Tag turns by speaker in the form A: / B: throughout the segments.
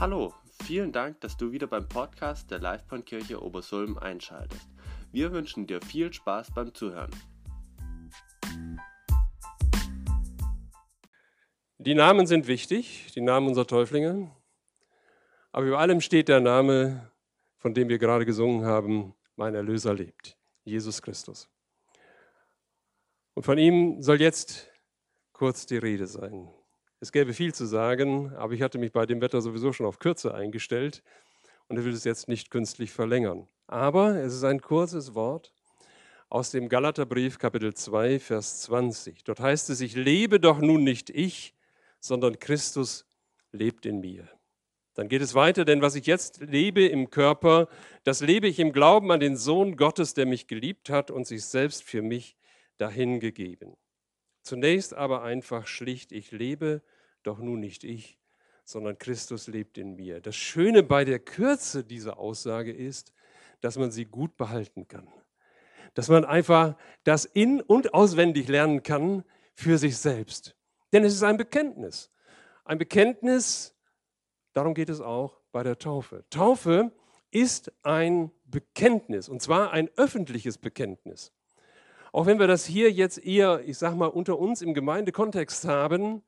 A: Hallo, vielen Dank, dass du wieder beim Podcast der Livebahnkirche Obersulm einschaltest. Wir wünschen dir viel Spaß beim Zuhören.
B: Die Namen sind wichtig, die Namen unserer Täuflinge. Aber über allem steht der Name, von dem wir gerade gesungen haben, mein Erlöser lebt, Jesus Christus. Und von ihm soll jetzt kurz die Rede sein. Es gäbe viel zu sagen, aber ich hatte mich bei dem Wetter sowieso schon auf Kürze eingestellt und ich will es jetzt nicht künstlich verlängern. Aber es ist ein kurzes Wort aus dem Galaterbrief Kapitel 2, Vers 20. Dort heißt es, ich lebe doch nun nicht ich, sondern Christus lebt in mir. Dann geht es weiter, denn was ich jetzt lebe im Körper, das lebe ich im Glauben an den Sohn Gottes, der mich geliebt hat und sich selbst für mich dahingegeben. Zunächst aber einfach schlicht, ich lebe, doch nun nicht ich, sondern Christus lebt in mir. Das Schöne bei der Kürze dieser Aussage ist, dass man sie gut behalten kann. Dass man einfach das in und auswendig lernen kann für sich selbst. Denn es ist ein Bekenntnis. Ein Bekenntnis, darum geht es auch bei der Taufe. Taufe ist ein Bekenntnis und zwar ein öffentliches Bekenntnis. Auch wenn wir das hier jetzt eher, ich sag mal, unter uns im Gemeindekontext haben,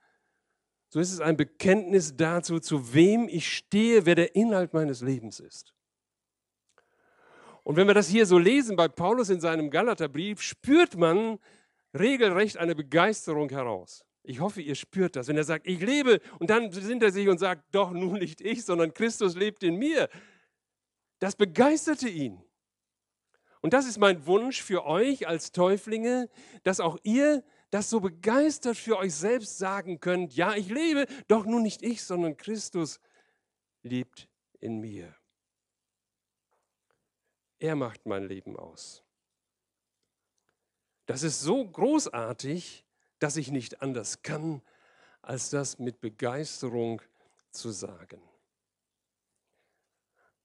B: so ist es ein Bekenntnis dazu, zu wem ich stehe, wer der Inhalt meines Lebens ist. Und wenn wir das hier so lesen bei Paulus in seinem Galaterbrief, spürt man regelrecht eine Begeisterung heraus. Ich hoffe, ihr spürt das, wenn er sagt, ich lebe und dann besinnt er sich und sagt, doch nun nicht ich, sondern Christus lebt in mir. Das begeisterte ihn. Und das ist mein Wunsch für euch als Täuflinge, dass auch ihr das so begeistert für euch selbst sagen könnt, ja, ich lebe, doch nun nicht ich, sondern Christus lebt in mir. Er macht mein Leben aus. Das ist so großartig, dass ich nicht anders kann, als das mit Begeisterung zu sagen.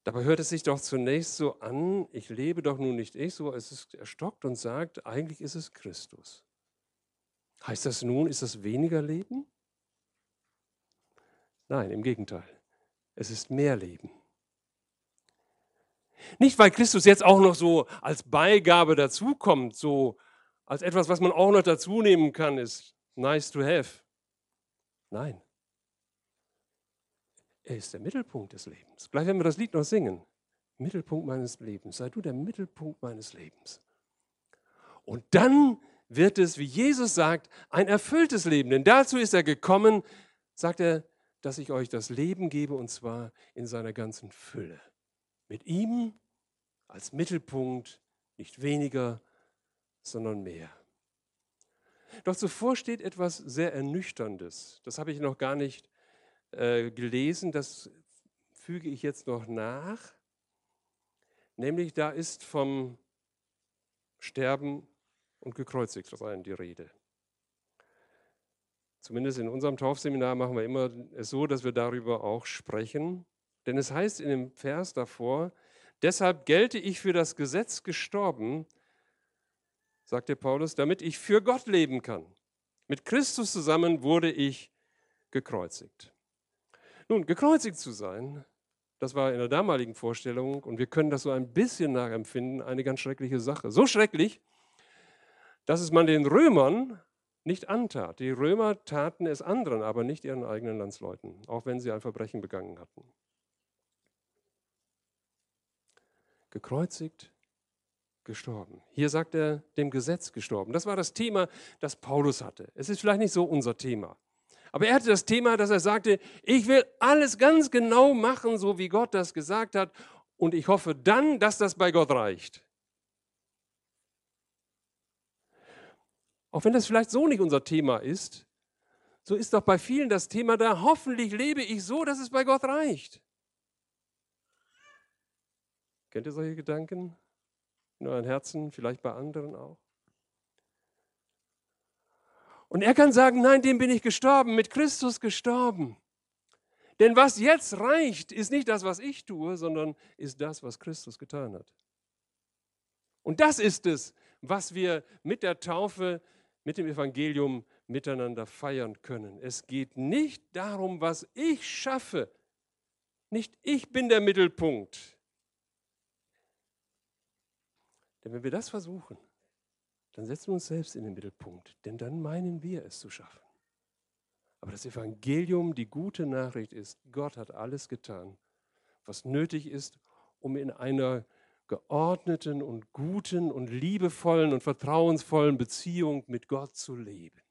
B: Dabei hört es sich doch zunächst so an, ich lebe doch nun nicht ich, so es ist, er stockt und sagt, eigentlich ist es Christus. Heißt das nun, ist das weniger Leben? Nein, im Gegenteil. Es ist mehr Leben. Nicht, weil Christus jetzt auch noch so als Beigabe dazukommt, so als etwas, was man auch noch dazu nehmen kann, ist nice to have. Nein. Er ist der Mittelpunkt des Lebens. Gleich werden wir das Lied noch singen. Mittelpunkt meines Lebens. Sei du der Mittelpunkt meines Lebens. Und dann wird es, wie Jesus sagt, ein erfülltes Leben. Denn dazu ist er gekommen, sagt er, dass ich euch das Leben gebe und zwar in seiner ganzen Fülle. Mit ihm als Mittelpunkt, nicht weniger, sondern mehr. Doch zuvor steht etwas sehr Ernüchterndes. Das habe ich noch gar nicht äh, gelesen, das füge ich jetzt noch nach. Nämlich da ist vom Sterben und gekreuzigt sein die Rede. Zumindest in unserem Taufseminar machen wir immer es so, dass wir darüber auch sprechen. Denn es heißt in dem Vers davor, deshalb gelte ich für das Gesetz gestorben, sagt der Paulus, damit ich für Gott leben kann. Mit Christus zusammen wurde ich gekreuzigt. Nun, gekreuzigt zu sein, das war in der damaligen Vorstellung, und wir können das so ein bisschen nachempfinden, eine ganz schreckliche Sache. So schrecklich, dass es man den Römern nicht antat. Die Römer taten es anderen, aber nicht ihren eigenen Landsleuten, auch wenn sie ein Verbrechen begangen hatten. Gekreuzigt gestorben. Hier sagt er dem Gesetz gestorben. Das war das Thema, das Paulus hatte. Es ist vielleicht nicht so unser Thema. Aber er hatte das Thema, dass er sagte, ich will alles ganz genau machen, so wie Gott das gesagt hat. Und ich hoffe dann, dass das bei Gott reicht. Auch wenn das vielleicht so nicht unser Thema ist, so ist doch bei vielen das Thema da, hoffentlich lebe ich so, dass es bei Gott reicht. Kennt ihr solche Gedanken? in euren Herzen, vielleicht bei anderen auch. Und er kann sagen, nein, dem bin ich gestorben, mit Christus gestorben. Denn was jetzt reicht, ist nicht das, was ich tue, sondern ist das, was Christus getan hat. Und das ist es, was wir mit der Taufe, mit dem Evangelium miteinander feiern können. Es geht nicht darum, was ich schaffe, Nicht ich bin der Mittelpunkt. Denn wenn wir das versuchen, dann setzen wir uns selbst in den Mittelpunkt, denn dann meinen wir es zu schaffen. Aber das Evangelium, die gute Nachricht ist, Gott hat alles getan, was nötig ist, um in einer geordneten und guten und liebevollen und vertrauensvollen Beziehung mit Gott zu leben.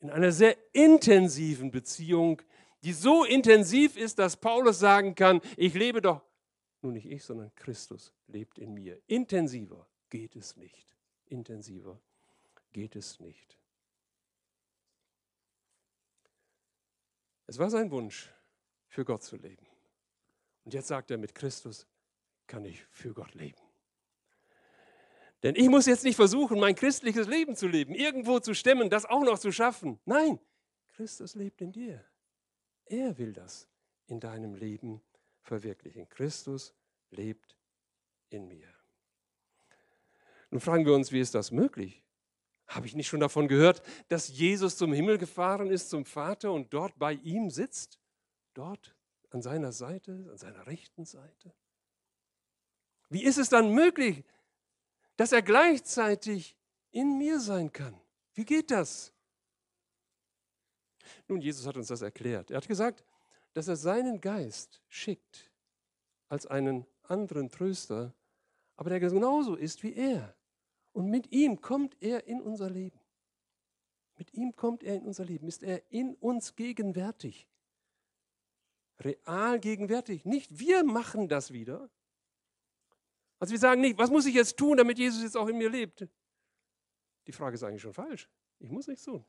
B: In einer sehr intensiven Beziehung, die so intensiv ist, dass Paulus sagen kann, ich lebe doch, nun nicht ich, sondern Christus lebt in mir. Intensiver geht es nicht. Intensiver geht es nicht. Es war sein Wunsch, für Gott zu leben. Und jetzt sagt er, mit Christus kann ich für Gott leben. Denn ich muss jetzt nicht versuchen, mein christliches Leben zu leben, irgendwo zu stemmen, das auch noch zu schaffen. Nein, Christus lebt in dir. Er will das in deinem Leben verwirklichen. Christus lebt in mir. Nun fragen wir uns, wie ist das möglich? Habe ich nicht schon davon gehört, dass Jesus zum Himmel gefahren ist, zum Vater und dort bei ihm sitzt? Dort an seiner Seite, an seiner rechten Seite? Wie ist es dann möglich, dass er gleichzeitig in mir sein kann? Wie geht das? Nun, Jesus hat uns das erklärt. Er hat gesagt, dass er seinen Geist schickt als einen anderen Tröster, aber der genauso ist wie er. Und mit ihm kommt er in unser Leben. Mit ihm kommt er in unser Leben, ist er in uns gegenwärtig. Real gegenwärtig. Nicht wir machen das wieder. Also wir sagen nicht, was muss ich jetzt tun, damit Jesus jetzt auch in mir lebt? Die Frage ist eigentlich schon falsch. Ich muss nichts tun.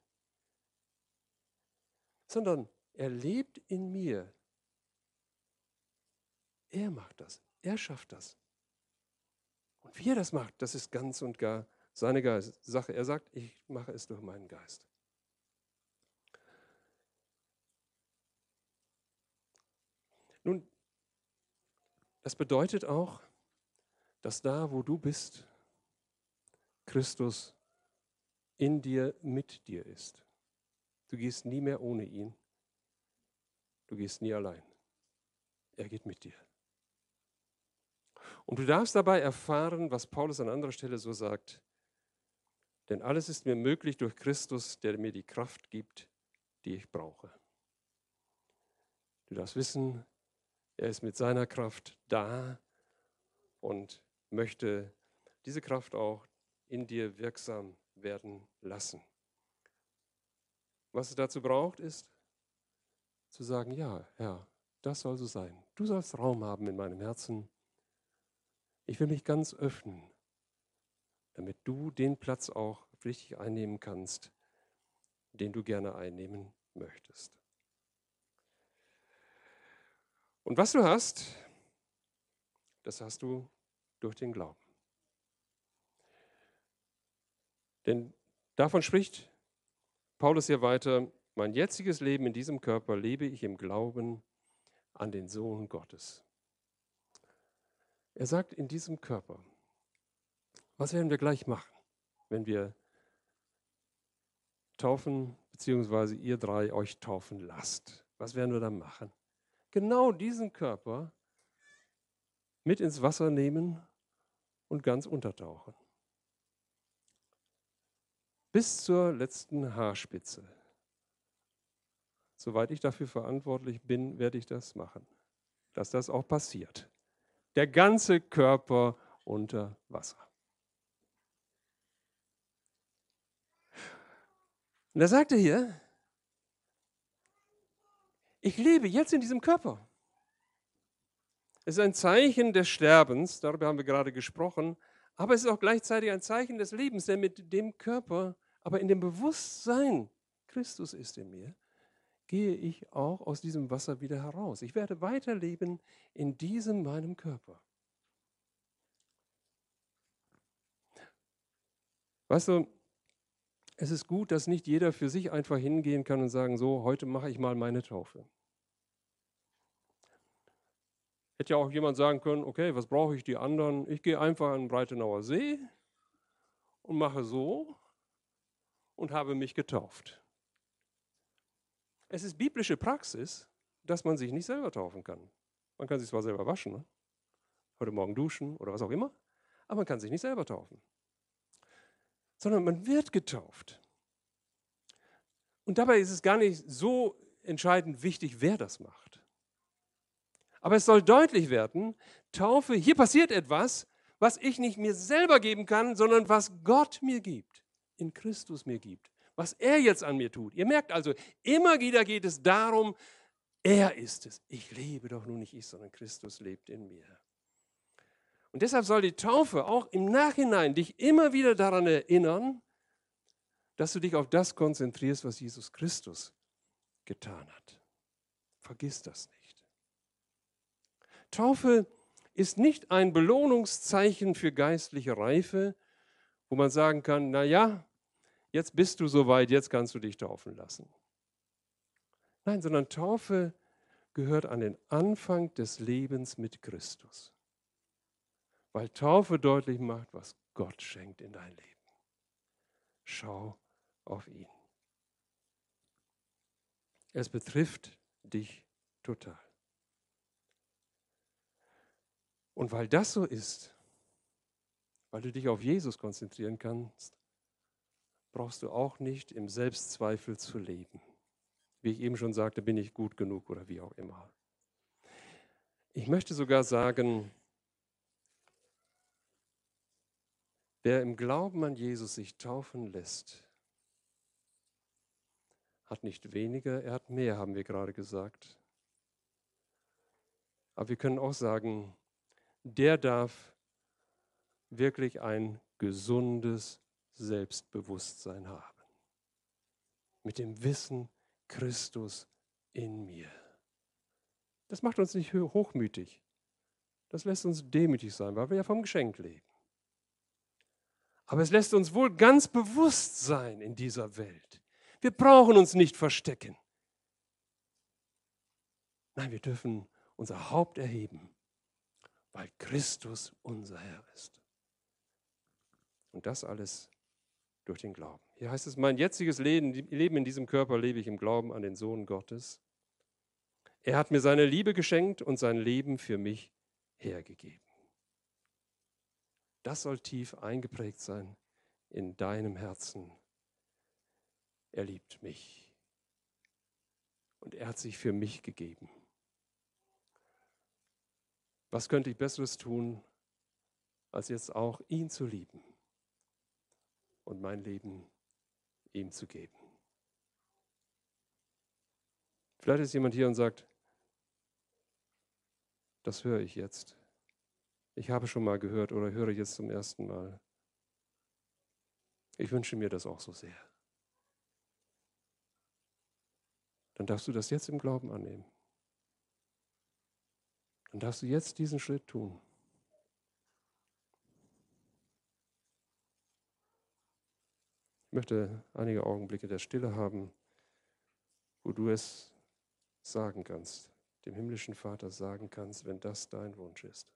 B: Sondern er lebt in mir. Er macht das. Er schafft das. Und wie er das macht, das ist ganz und gar seine Geist Sache. Er sagt, ich mache es durch meinen Geist. Nun, das bedeutet auch, dass da, wo du bist, Christus in dir, mit dir ist. Du gehst nie mehr ohne ihn. Du gehst nie allein. Er geht mit dir. Und du darfst dabei erfahren, was Paulus an anderer Stelle so sagt. Denn alles ist mir möglich durch Christus, der mir die Kraft gibt, die ich brauche. Du darfst wissen, er ist mit seiner Kraft da und möchte diese Kraft auch in dir wirksam werden lassen. Was es dazu braucht, ist zu sagen, ja, Herr, das soll so sein. Du sollst Raum haben in meinem Herzen. Ich will mich ganz öffnen, damit du den Platz auch richtig einnehmen kannst, den du gerne einnehmen möchtest. Und was du hast, das hast du durch den Glauben. Denn davon spricht Paulus hier weiter, mein jetziges Leben in diesem Körper lebe ich im Glauben an den Sohn Gottes. Er sagt in diesem Körper, was werden wir gleich machen, wenn wir taufen, beziehungsweise ihr drei euch taufen lasst? Was werden wir dann machen? Genau diesen Körper mit ins Wasser nehmen und ganz untertauchen. Bis zur letzten Haarspitze. Soweit ich dafür verantwortlich bin, werde ich das machen, dass das auch passiert der ganze Körper unter Wasser. Und er sagte hier, ich lebe jetzt in diesem Körper. Es ist ein Zeichen des Sterbens, darüber haben wir gerade gesprochen, aber es ist auch gleichzeitig ein Zeichen des Lebens, denn mit dem Körper, aber in dem Bewusstsein, Christus ist in mir, gehe ich auch aus diesem Wasser wieder heraus. Ich werde weiterleben in diesem meinem Körper. Weißt du, es ist gut, dass nicht jeder für sich einfach hingehen kann und sagen, so, heute mache ich mal meine Taufe. Hätte ja auch jemand sagen können, okay, was brauche ich die anderen? Ich gehe einfach an den Breitenauer See und mache so und habe mich getauft. Es ist biblische Praxis, dass man sich nicht selber taufen kann. Man kann sich zwar selber waschen, ne? heute Morgen duschen oder was auch immer, aber man kann sich nicht selber taufen. Sondern man wird getauft. Und dabei ist es gar nicht so entscheidend wichtig, wer das macht. Aber es soll deutlich werden, Taufe, hier passiert etwas, was ich nicht mir selber geben kann, sondern was Gott mir gibt, in Christus mir gibt, was er jetzt an mir tut. Ihr merkt also, immer wieder geht es darum, er ist es. Ich lebe doch nur nicht ich, sondern Christus lebt in mir. Und deshalb soll die Taufe auch im Nachhinein dich immer wieder daran erinnern, dass du dich auf das konzentrierst, was Jesus Christus getan hat. Vergiss das nicht. Taufe ist nicht ein Belohnungszeichen für geistliche Reife, wo man sagen kann, na ja, jetzt bist du soweit, jetzt kannst du dich taufen lassen. Nein, sondern Taufe gehört an den Anfang des Lebens mit Christus. Weil Taufe deutlich macht, was Gott schenkt in dein Leben. Schau auf ihn. Es betrifft dich total. Und weil das so ist, weil du dich auf Jesus konzentrieren kannst, brauchst du auch nicht im Selbstzweifel zu leben. Wie ich eben schon sagte, bin ich gut genug oder wie auch immer. Ich möchte sogar sagen, wer im Glauben an Jesus sich taufen lässt, hat nicht weniger, er hat mehr, haben wir gerade gesagt. Aber wir können auch sagen, der darf wirklich ein gesundes Selbstbewusstsein haben. Mit dem Wissen, Christus in mir. Das macht uns nicht hochmütig. Das lässt uns demütig sein, weil wir ja vom Geschenk leben. Aber es lässt uns wohl ganz bewusst sein in dieser Welt. Wir brauchen uns nicht verstecken. Nein, wir dürfen unser Haupt erheben, weil Christus unser Herr ist. Und das alles durch den Glauben. Hier heißt es, mein jetziges Leben, Leben in diesem Körper lebe ich im Glauben an den Sohn Gottes. Er hat mir seine Liebe geschenkt und sein Leben für mich hergegeben. Das soll tief eingeprägt sein in deinem Herzen er liebt mich. Und er hat sich für mich gegeben. Was könnte ich Besseres tun, als jetzt auch ihn zu lieben und mein Leben ihm zu geben? Vielleicht ist jemand hier und sagt, das höre ich jetzt. Ich habe schon mal gehört oder höre jetzt zum ersten Mal. Ich wünsche mir das auch so sehr. dann darfst du das jetzt im Glauben annehmen. Dann darfst du jetzt diesen Schritt tun. Ich möchte einige Augenblicke der Stille haben, wo du es sagen kannst, dem himmlischen Vater sagen kannst, wenn das dein Wunsch ist.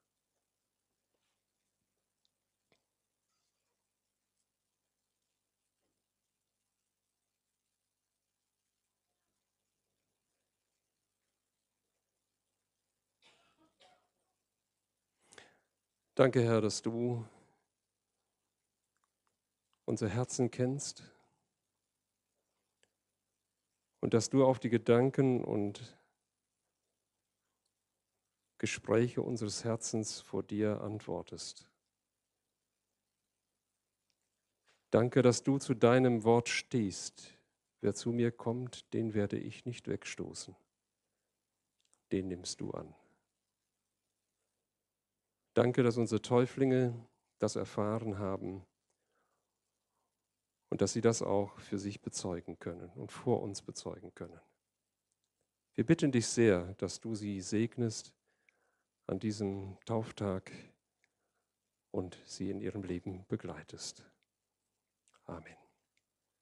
B: Danke, Herr, dass du unser Herzen kennst und dass du auf die Gedanken und Gespräche unseres Herzens vor dir antwortest. Danke, dass du zu deinem Wort stehst. Wer zu mir kommt, den werde ich nicht wegstoßen. Den nimmst du an. Danke, dass unsere Täuflinge das erfahren haben und dass sie das auch für sich bezeugen können und vor uns bezeugen können. Wir bitten dich sehr, dass du sie segnest an diesem Tauftag und sie in ihrem Leben begleitest. Amen.